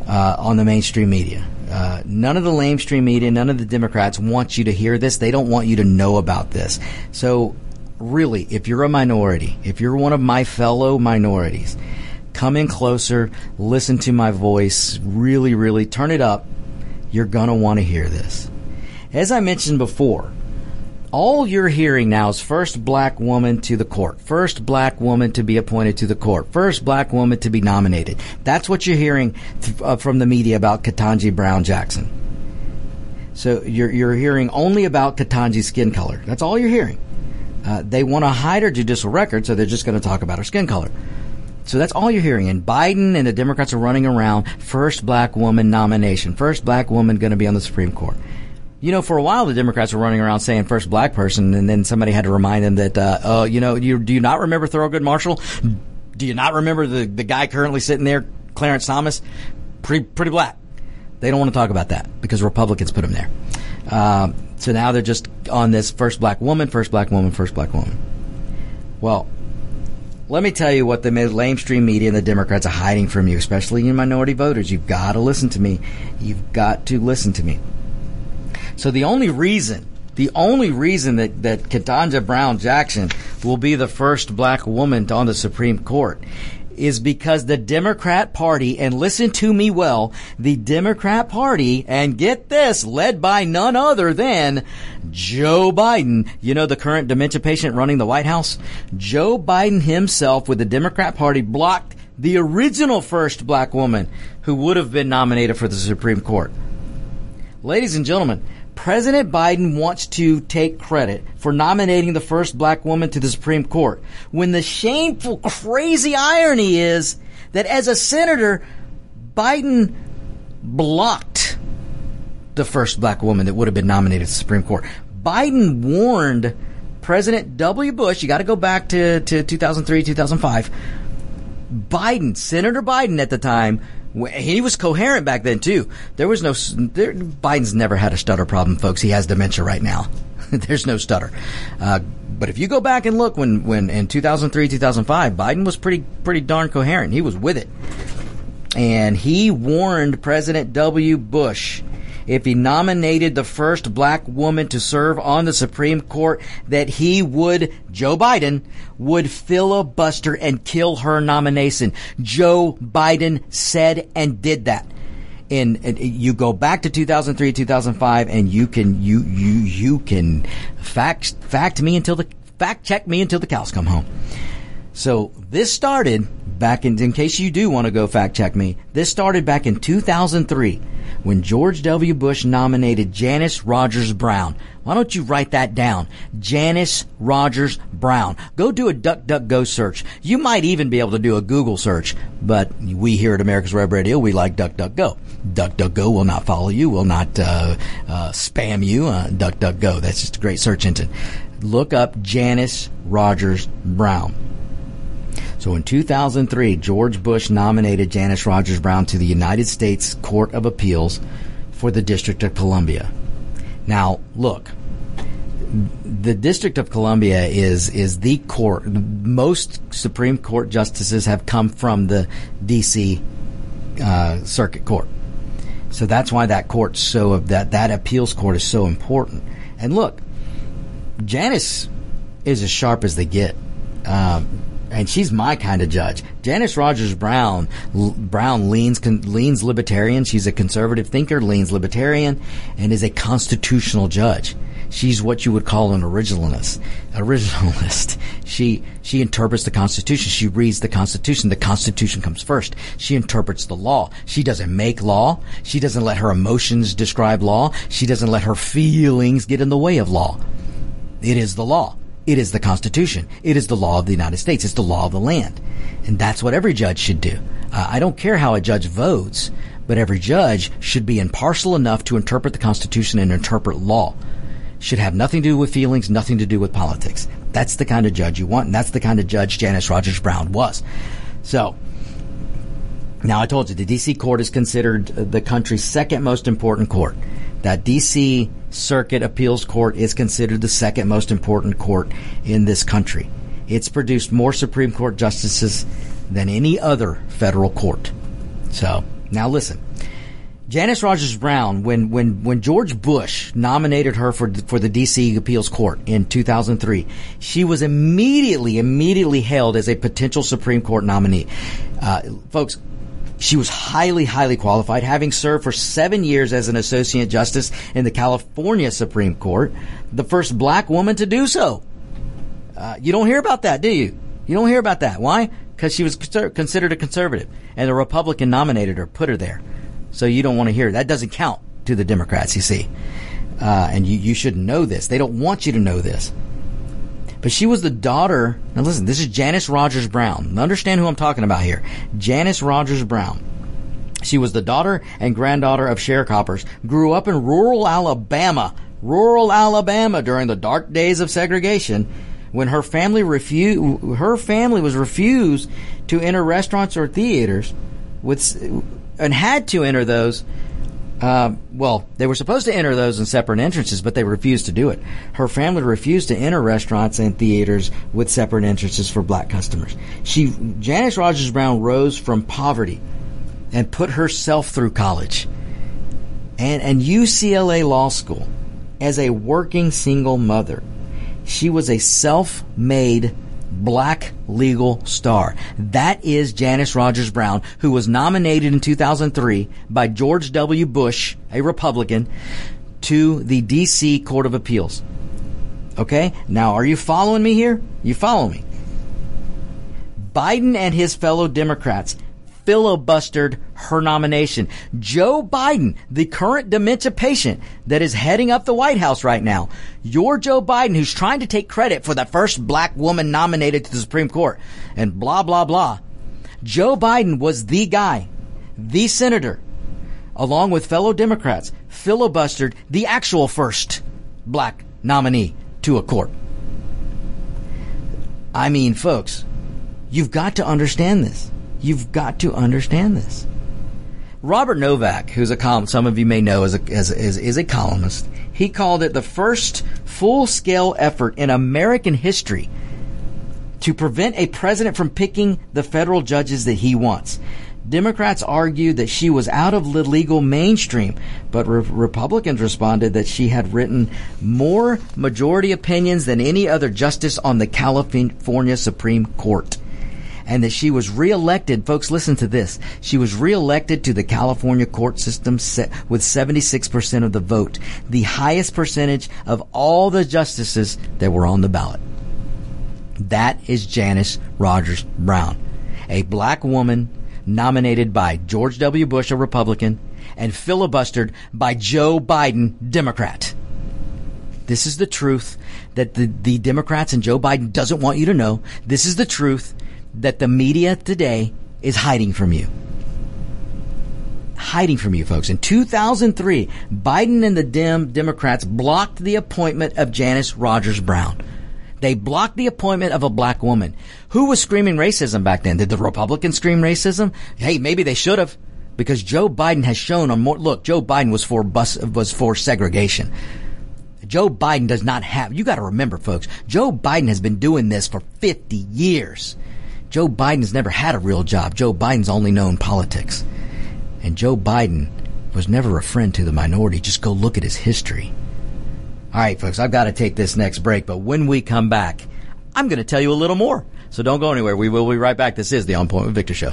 uh, on the mainstream media. Uh, none of the lamestream media, none of the Democrats want you to hear this. They don't want you to know about this. So really, if you're a minority, if you're one of my fellow minorities, come in closer, listen to my voice, really, really turn it up. You're going to want to hear this. As I mentioned before, all you're hearing now is first black woman to the court, first black woman to be appointed to the court, first black woman to be nominated. That's what you're hearing th- uh, from the media about Ketanji Brown Jackson. So you're, you're hearing only about Ketanji's skin color. That's all you're hearing. Uh, they want to hide her judicial record, so they're just going to talk about her skin color. So that's all you're hearing. And Biden and the Democrats are running around first black woman nomination, first black woman going to be on the Supreme Court. You know, for a while the Democrats were running around saying first black person, and then somebody had to remind them that, uh, uh, you know, you, do you not remember Thurgood Marshall? Do you not remember the, the guy currently sitting there, Clarence Thomas? Pretty, pretty black. They don't want to talk about that because Republicans put him there. Um, so now they're just on this first black woman, first black woman, first black woman. Well, let me tell you what the mainstream media and the Democrats are hiding from you, especially you minority voters. You've got to listen to me. You've got to listen to me. So the only reason, the only reason that, that Ketanji Brown Jackson will be the first black woman on the Supreme Court is because the Democrat Party, and listen to me well, the Democrat Party, and get this, led by none other than Joe Biden, you know, the current dementia patient running the White House? Joe Biden himself with the Democrat Party blocked the original first black woman who would have been nominated for the Supreme Court. Ladies and gentlemen, President Biden wants to take credit for nominating the first black woman to the Supreme Court when the shameful, crazy irony is that as a senator, Biden blocked the first black woman that would have been nominated to the Supreme Court. Biden warned President W. Bush, you got to go back to, to 2003, 2005. Biden, Senator Biden at the time, he was coherent back then too. There was no there, Biden's never had a stutter problem, folks. He has dementia right now. There's no stutter. Uh, but if you go back and look when when in 2003 2005, Biden was pretty pretty darn coherent. He was with it, and he warned President W. Bush if he nominated the first black woman to serve on the Supreme Court that he would, Joe Biden, would filibuster and kill her nomination. Joe Biden said and did that. And, you go back to 2003, 2005, and you can you you you can fact fact me until the fact check me until the cows come home. So this started back in, in case you do want to go fact check me. This started back in 2003 when George W. Bush nominated Janice Rogers Brown. Why don't you write that down? Janice Rogers Brown. Go do a DuckDuckGo search. You might even be able to do a Google search, but we here at America's Web Radio, we like DuckDuckGo. DuckDuckGo will not follow you, will not uh, uh, spam you. Uh, DuckDuckGo. That's just a great search engine. Look up Janice Rogers Brown. So in 2003, George Bush nominated Janice Rogers Brown to the United States Court of Appeals for the District of Columbia. Now, look, the District of Columbia is is the court. Most Supreme Court justices have come from the D.C. Uh, Circuit Court, so that's why that court so that that appeals court is so important. And look, Janice is as sharp as they get. Um, and she's my kind of judge. Janice Rogers Brown, Brown leans leans libertarian. She's a conservative thinker, leans libertarian, and is a constitutional judge. She's what you would call an originalist. Originalist. She she interprets the Constitution. She reads the Constitution. The Constitution comes first. She interprets the law. She doesn't make law. She doesn't let her emotions describe law. She doesn't let her feelings get in the way of law. It is the law. It is the Constitution. It is the law of the United States. It's the law of the land. And that's what every judge should do. Uh, I don't care how a judge votes, but every judge should be impartial enough to interpret the Constitution and interpret law. Should have nothing to do with feelings, nothing to do with politics. That's the kind of judge you want, and that's the kind of judge Janice Rogers Brown was. So, now I told you the DC court is considered the country's second most important court. That DC Circuit Appeals Court is considered the second most important court in this country. It's produced more Supreme Court justices than any other federal court. So, now listen. Janice Rogers Brown, when, when, when George Bush nominated her for, for the DC Appeals Court in 2003, she was immediately, immediately hailed as a potential Supreme Court nominee. Uh, folks, she was highly, highly qualified, having served for seven years as an associate justice in the California Supreme Court, the first black woman to do so. Uh, you don't hear about that, do you? You don't hear about that. Why? Because she was considered a conservative, and a Republican nominated her, put her there. So you don't want to hear. That doesn't count to the Democrats, you see. Uh, and you, you should know this. They don't want you to know this. But she was the daughter. Now listen, this is Janice Rogers Brown. Understand who I'm talking about here. Janice Rogers Brown. She was the daughter and granddaughter of sharecroppers. Grew up in rural Alabama, rural Alabama during the dark days of segregation, when her family refused. Her family was refused to enter restaurants or theaters with and had to enter those. Uh, well, they were supposed to enter those in separate entrances, but they refused to do it. Her family refused to enter restaurants and theaters with separate entrances for black customers. She, Janice Rogers Brown, rose from poverty and put herself through college and, and UCLA Law School as a working single mother. She was a self-made black legal star. That is Janice Rogers Brown, who was nominated in 2003 by George W. Bush, a Republican, to the D.C. Court of Appeals. Okay? Now, are you following me here? You follow me. Biden and his fellow Democrats filibustered her nomination. Joe Biden, the current dementia patient that is heading up the White House right now, your Joe Biden who's trying to take credit for the first black woman nominated to the Supreme Court and blah, blah, blah. Joe Biden was the guy, the senator, along with fellow Democrats, filibustered the actual first black nominee to a court. I mean, folks, you've got to understand this. You've got to understand this. Robert Novak, who's a column, some of you may know as a, as, as, is a columnist, he called it the first full-scale effort in American history to prevent a president from picking the federal judges that he wants. Democrats argued that she was out of the legal mainstream, but re- Republicans responded that she had written more majority opinions than any other justice on the California Supreme Court and that she was reelected. Folks, listen to this. She was reelected to the California court system with 76% of the vote, the highest percentage of all the justices that were on the ballot. That is Janice Rogers Brown, a black woman nominated by George W. Bush, a Republican, and filibustered by Joe Biden, Democrat. This is the truth that the, the Democrats and Joe Biden doesn't want you to know. This is the truth that the media today is hiding from you. Hiding from you, folks. In 2003, Biden and the Dem Democrats blocked the appointment of Janice Rogers Brown. They blocked the appointment of a black woman. Who was screaming racism back then? Did the Republicans scream racism? Hey, maybe they should have. Because Joe Biden has shown on more, look, Joe Biden was for bus, was for segregation. Joe Biden does not have, you gotta remember folks, Joe Biden has been doing this for 50 years. Joe Biden's never had a real job. Joe Biden's only known politics. And Joe Biden was never a friend to the minority. Just go look at his history. All right, folks, I've got to take this next break, but when we come back, I'm going to tell you a little more. So don't go anywhere. We will be right back. This is the On Point with Victor show.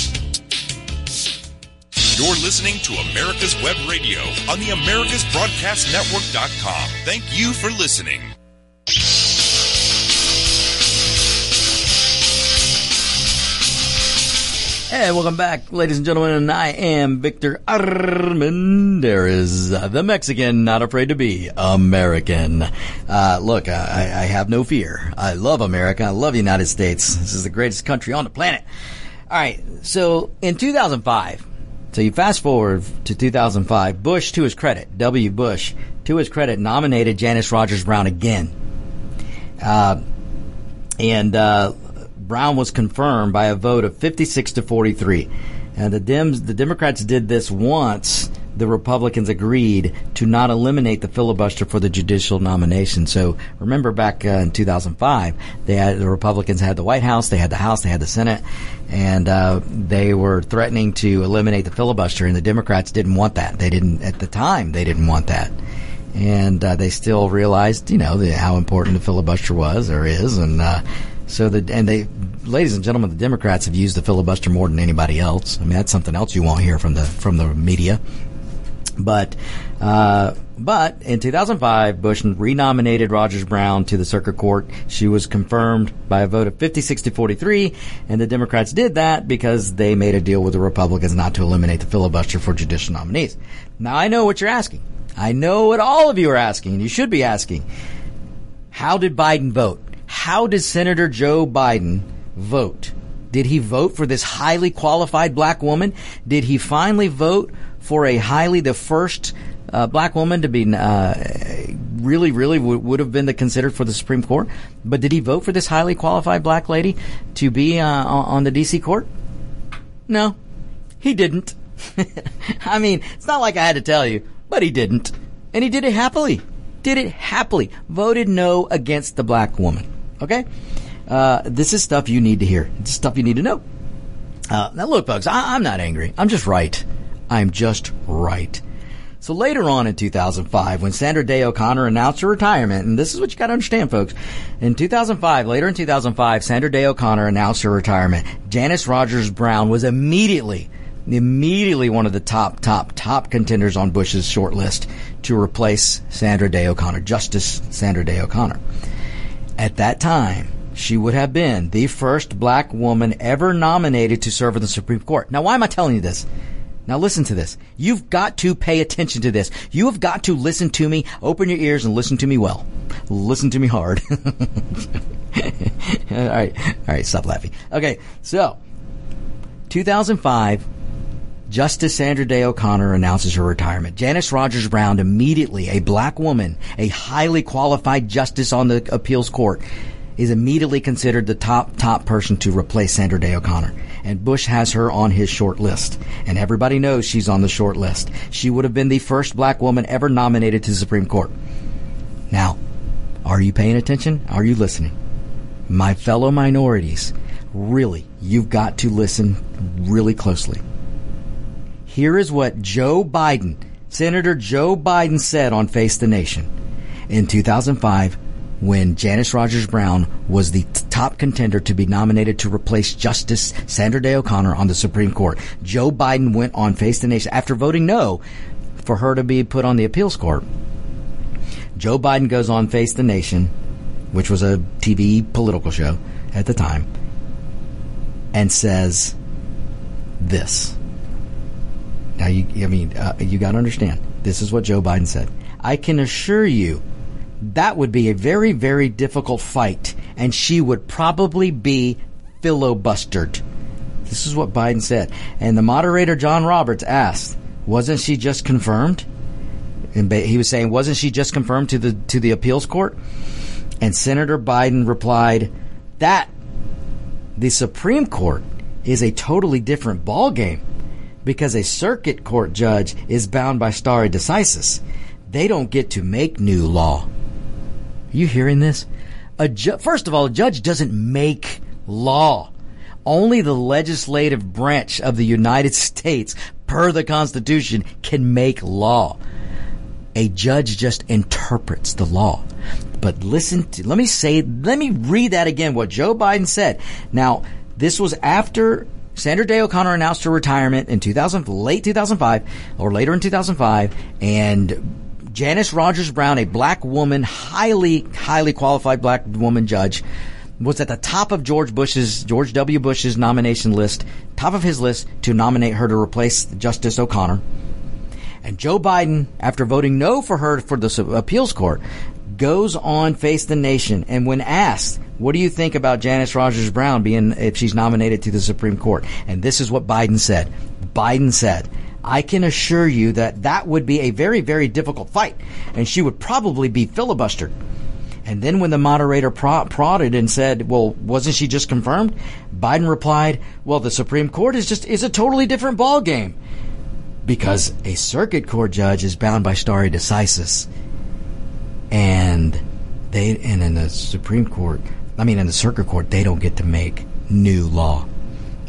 You're listening to America's Web Radio on the AmericasBroadcastNetwork.com. Thank you for listening. Hey, welcome back, ladies and gentlemen. And I am Victor Armendariz, the Mexican, not afraid to be American. Uh, look, I, I have no fear. I love America. I love the United States. This is the greatest country on the planet. All right. So in 2005, so you fast forward to 2005, Bush, to his credit, W. Bush, to his credit, nominated Janice Rogers Brown again. Uh, and, uh, Brown was confirmed by a vote of 56 to 43. And the Dems, the Democrats did this once. The Republicans agreed to not eliminate the filibuster for the judicial nomination. So remember back uh, in 2005, they had, the Republicans had the White House, they had the House, they had the Senate, and uh, they were threatening to eliminate the filibuster. And the Democrats didn't want that. They didn't at the time. They didn't want that and uh, they still realized, you know, the, how important the filibuster was or is, and uh, so the and they, ladies and gentlemen, the Democrats have used the filibuster more than anybody else. I mean, that's something else you won't hear from the from the media. But uh, but in 2005, Bush renominated Rogers Brown to the Circuit Court. She was confirmed by a vote of 56 to 43, and the Democrats did that because they made a deal with the Republicans not to eliminate the filibuster for judicial nominees. Now I know what you're asking. I know what all of you are asking, and you should be asking. How did Biden vote? How did Senator Joe Biden vote? Did he vote for this highly qualified black woman? Did he finally vote for a highly, the first uh, black woman to be uh, really, really w- would have been the considered for the Supreme Court? But did he vote for this highly qualified black lady to be uh, on the D.C. court? No, he didn't. I mean, it's not like I had to tell you, but he didn't. And he did it happily. Did it happily. Voted no against the black woman. Okay? Uh, this is stuff you need to hear. It's stuff you need to know. Uh, now look, folks, I, I'm not angry. I'm just right. I'm just right. So later on in 2005, when Sandra Day O'Connor announced her retirement, and this is what you got to understand, folks. In 2005, later in 2005, Sandra Day O'Connor announced her retirement. Janice Rogers Brown was immediately, immediately one of the top, top, top contenders on Bush's short list to replace Sandra Day O'Connor, Justice Sandra Day O'Connor. At that time, she would have been the first black woman ever nominated to serve in the Supreme Court. Now, why am I telling you this? Now listen to this. You've got to pay attention to this. You have got to listen to me. Open your ears and listen to me well. Listen to me hard. all right. All right. Stop laughing. Okay. So, 2005, Justice Sandra Day O'Connor announces her retirement. Janice Rogers Brown, immediately a black woman, a highly qualified justice on the appeals court, is immediately considered the top, top person to replace Sandra Day O'Connor. And Bush has her on his short list. And everybody knows she's on the short list. She would have been the first black woman ever nominated to the Supreme Court. Now, are you paying attention? Are you listening? My fellow minorities, really, you've got to listen really closely. Here is what Joe Biden, Senator Joe Biden said on Face the Nation in 2005 when Janice Rogers Brown was the t- top contender to be nominated to replace Justice Sandra Day O'Connor on the Supreme Court. Joe Biden went on Face the Nation after voting no for her to be put on the appeals court. Joe Biden goes on Face the Nation, which was a TV political show at the time, and says this. Now, you, I mean, uh, you got to understand. This is what Joe Biden said. I can assure you that would be a very, very difficult fight, and she would probably be filibustered. This is what Biden said. And the moderator, John Roberts, asked, wasn't she just confirmed? And he was saying, wasn't she just confirmed to the, to the appeals court? And Senator Biden replied, that the Supreme Court is a totally different ballgame because a circuit court judge is bound by stare decisis. they don't get to make new law. Are you hearing this? Ju- first of all, a judge doesn't make law. Only the legislative branch of the United States, per the Constitution, can make law. A judge just interprets the law. But listen to, let me say, let me read that again, what Joe Biden said. Now, this was after Sandra Day O'Connor announced her retirement in 2000, late 2005 or later in 2005, and Janice Rogers Brown, a black woman, highly, highly qualified black woman judge, was at the top of George Bush's, George W. Bush's nomination list, top of his list to nominate her to replace Justice O'Connor. And Joe Biden, after voting no for her for the appeals court, goes on Face the Nation. And when asked, what do you think about Janice Rogers Brown being, if she's nominated to the Supreme Court? And this is what Biden said. Biden said, I can assure you that that would be a very, very difficult fight. And she would probably be filibustered. And then when the moderator prodded and said, well, wasn't she just confirmed? Biden replied, well, the Supreme Court is just, is a totally different ball game because a circuit court judge is bound by stare decisis and they and in the Supreme Court, I mean in the Circuit Court, they don't get to make new law.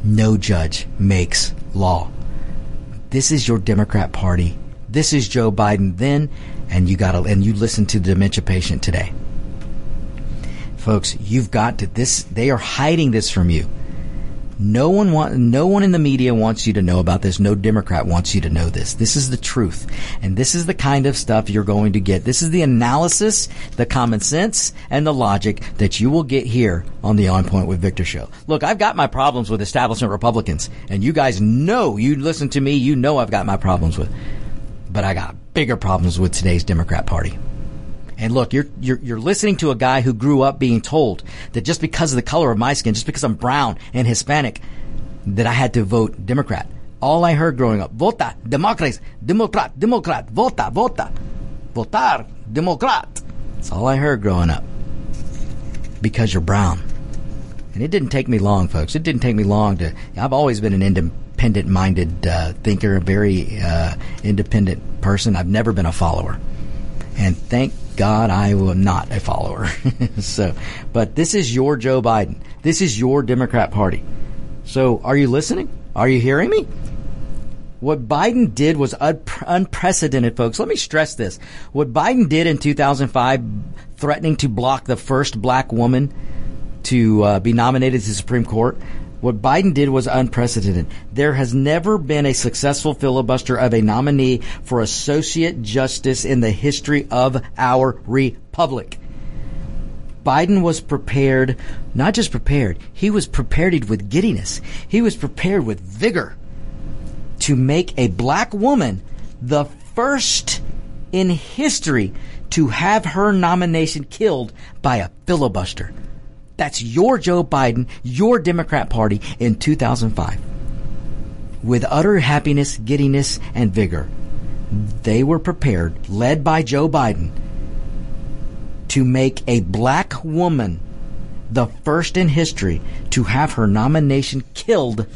No judge makes law. This is your Democrat Party. This is Joe Biden then, and you got to and you listen to the dementia patient today. Folks, you've got to this they are hiding this from you. No one want, no one in the media wants you to know about this. No Democrat wants you to know this. This is the truth. And this is the kind of stuff you're going to get. This is the analysis, the common sense, and the logic that you will get here on the On Point with Victor show. Look, I've got my problems with establishment Republicans, and you guys know, you listen to me, you know I've got my problems with. But I got bigger problems with today's Democrat Party. And look, you're, you're, you're listening to a guy who grew up being told that just because of the color of my skin, just because I'm brown and Hispanic, that I had to vote Democrat. All I heard growing up, vota, democracy, democrat, democrat, vota, vota, votar, democrat. That's all I heard growing up. Because you're brown. And it didn't take me long, folks. It didn't take me long to, I've always been an independent minded uh, thinker, a very uh, independent person. I've never been a follower. And thank God, I am not a follower. so, but this is your Joe Biden. This is your Democrat Party. So, are you listening? Are you hearing me? What Biden did was un- unprecedented, folks. Let me stress this. What Biden did in 2005, threatening to block the first black woman to uh, be nominated to the Supreme Court, what Biden did was unprecedented. There has never been a successful filibuster of a nominee for associate justice in the history of our republic. Biden was prepared, not just prepared, he was prepared with giddiness. He was prepared with vigor to make a black woman the first in history to have her nomination killed by a filibuster. That's your Joe Biden, your Democrat Party in 2005. With utter happiness, giddiness, and vigor, they were prepared, led by Joe Biden, to make a black woman the first in history to have her nomination killed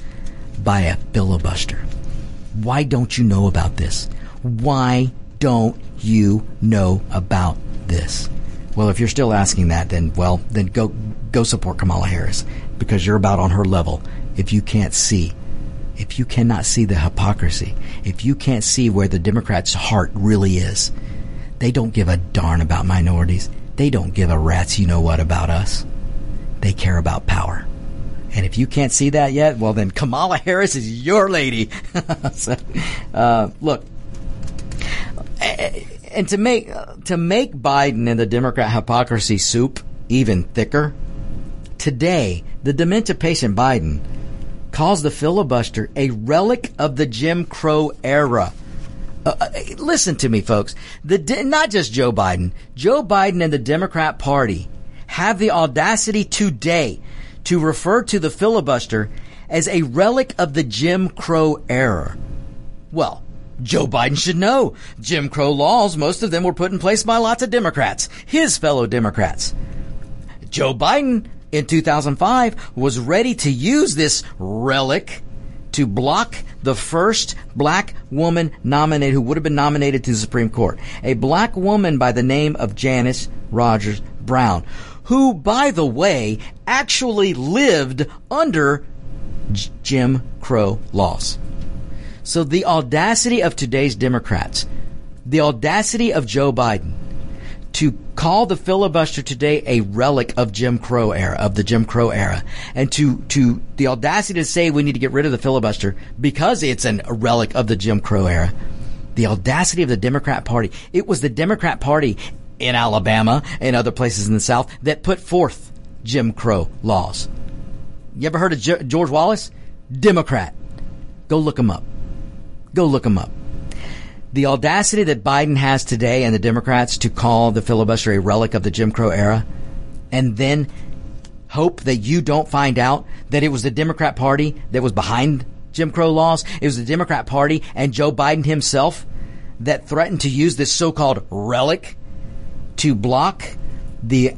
by a filibuster. Why don't you know about this? Why don't you know about this? Well, if you're still asking that, then well, then go go support Kamala Harris because you're about on her level. If you can't see, if you cannot see the hypocrisy, if you can't see where the Democrats' heart really is, they don't give a darn about minorities. They don't give a rat's you know what about us. They care about power. And if you can't see that yet, well then Kamala Harris is your lady. so, uh, look, and to make to make Biden and the Democrat hypocrisy soup even thicker, today the dementia patient Biden calls the filibuster a relic of the Jim Crow era. Uh, uh listen to me, folks. The not just Joe Biden, Joe Biden and the Democrat Party have the audacity today to refer to the filibuster as a relic of the Jim Crow era. Well, Joe Biden should know. Jim Crow laws, most of them were put in place by lots of Democrats, his fellow Democrats. Joe Biden in 2005 was ready to use this relic to block the first black woman nominated who would have been nominated to the Supreme Court. A black woman by the name of Janice Rogers Brown, who, by the way, actually lived under J- Jim Crow laws. So the audacity of today's Democrats, the audacity of Joe Biden to call the filibuster today a relic of Jim Crow era, of the Jim Crow era, and to, to the audacity to say we need to get rid of the filibuster because it's an, a relic of the Jim Crow era. The audacity of the Democrat Party. It was the Democrat Party in Alabama and other places in the South that put forth Jim Crow laws. You ever heard of George Wallace? Democrat. Go look him up. Go look him up. The audacity that Biden has today and the Democrats to call the filibuster a relic of the Jim Crow era and then hope that you don't find out that it was the Democrat Party that was behind Jim Crow laws. It was the Democrat Party and Joe Biden himself that threatened to use this so-called relic to block the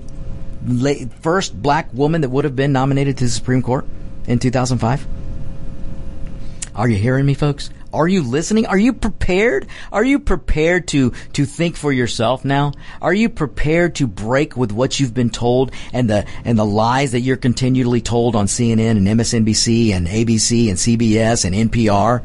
first black woman that would have been nominated to the Supreme Court in 2005? Are you hearing me, folks? Are you listening? Are you prepared? Are you prepared to, to think for yourself now? Are you prepared to break with what you've been told and the, and the lies that you're continually told on CNN and MSNBC and ABC and CBS and NPR?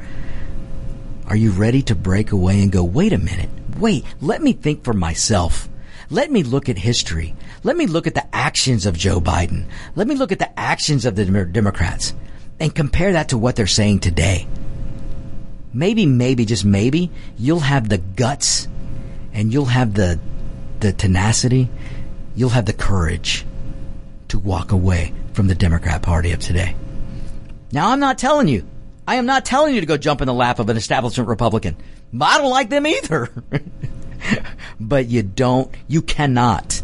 Are you ready to break away and go, wait a minute, wait, let me think for myself. Let me look at history. Let me look at the actions of Joe Biden. Let me look at the actions of the Democrats and compare that to what they're saying today. Maybe, maybe, just maybe, you'll have the guts and you'll have the, the tenacity, you'll have the courage to walk away from the Democrat Party of today. Now, I'm not telling you, I am not telling you to go jump in the lap of an establishment Republican. I don't like them either. but you don't, you cannot,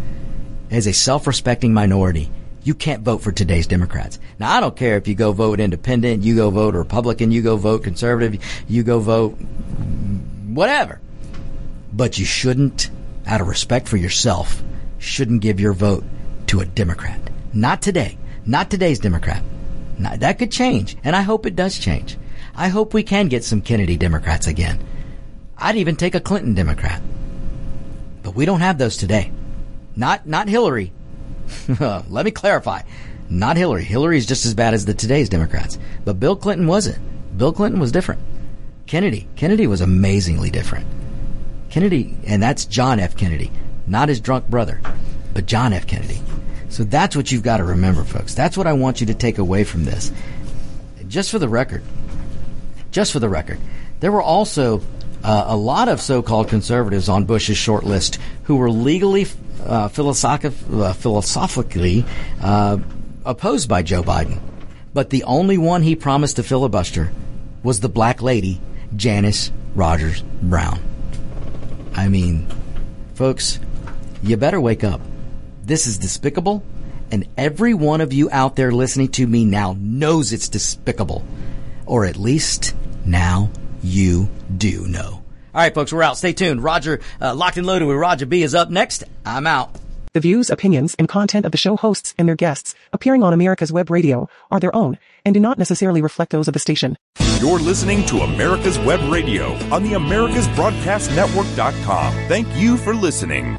as a self-respecting minority, you can't vote for today's Democrats. Now, I don't care if you go vote independent, you go vote Republican, you go vote conservative, you go vote whatever. But you shouldn't, out of respect for yourself, shouldn't give your vote to a Democrat. Not today. Not today's Democrat. That could change, and I hope it does change. I hope we can get some Kennedy Democrats again. I'd even take a Clinton Democrat. But we don't have those today. Not, not Hillary. Let me clarify. Not Hillary. Hillary is just as bad as the today's Democrats. But Bill Clinton wasn't. Bill Clinton was different. Kennedy. Kennedy was amazingly different. Kennedy, and that's John F. Kennedy. Not his drunk brother, but John F. Kennedy. So that's what you've got to remember, folks. That's what I want you to take away from this. Just for the record, just for the record, there were also uh, a lot of so-called conservatives on Bush's short list who were legally, uh, philosoph- uh, philosophically uh, opposed by Joe Biden. But the only one he promised to filibuster was the black lady, Janice Rogers Brown. I mean, folks, you better wake up. This is despicable, and every one of you out there listening to me now knows it's despicable. Or at least now you do know. All right, folks, we're out. Stay tuned. Roger, uh, locked and loaded with Roger B is up next. I'm out. The views, opinions, and content of the show hosts and their guests appearing on America's Web Radio are their own and do not necessarily reflect those of the station. You're listening to America's Web Radio on the AmericasBroadcastNetwork.com. Thank you for listening.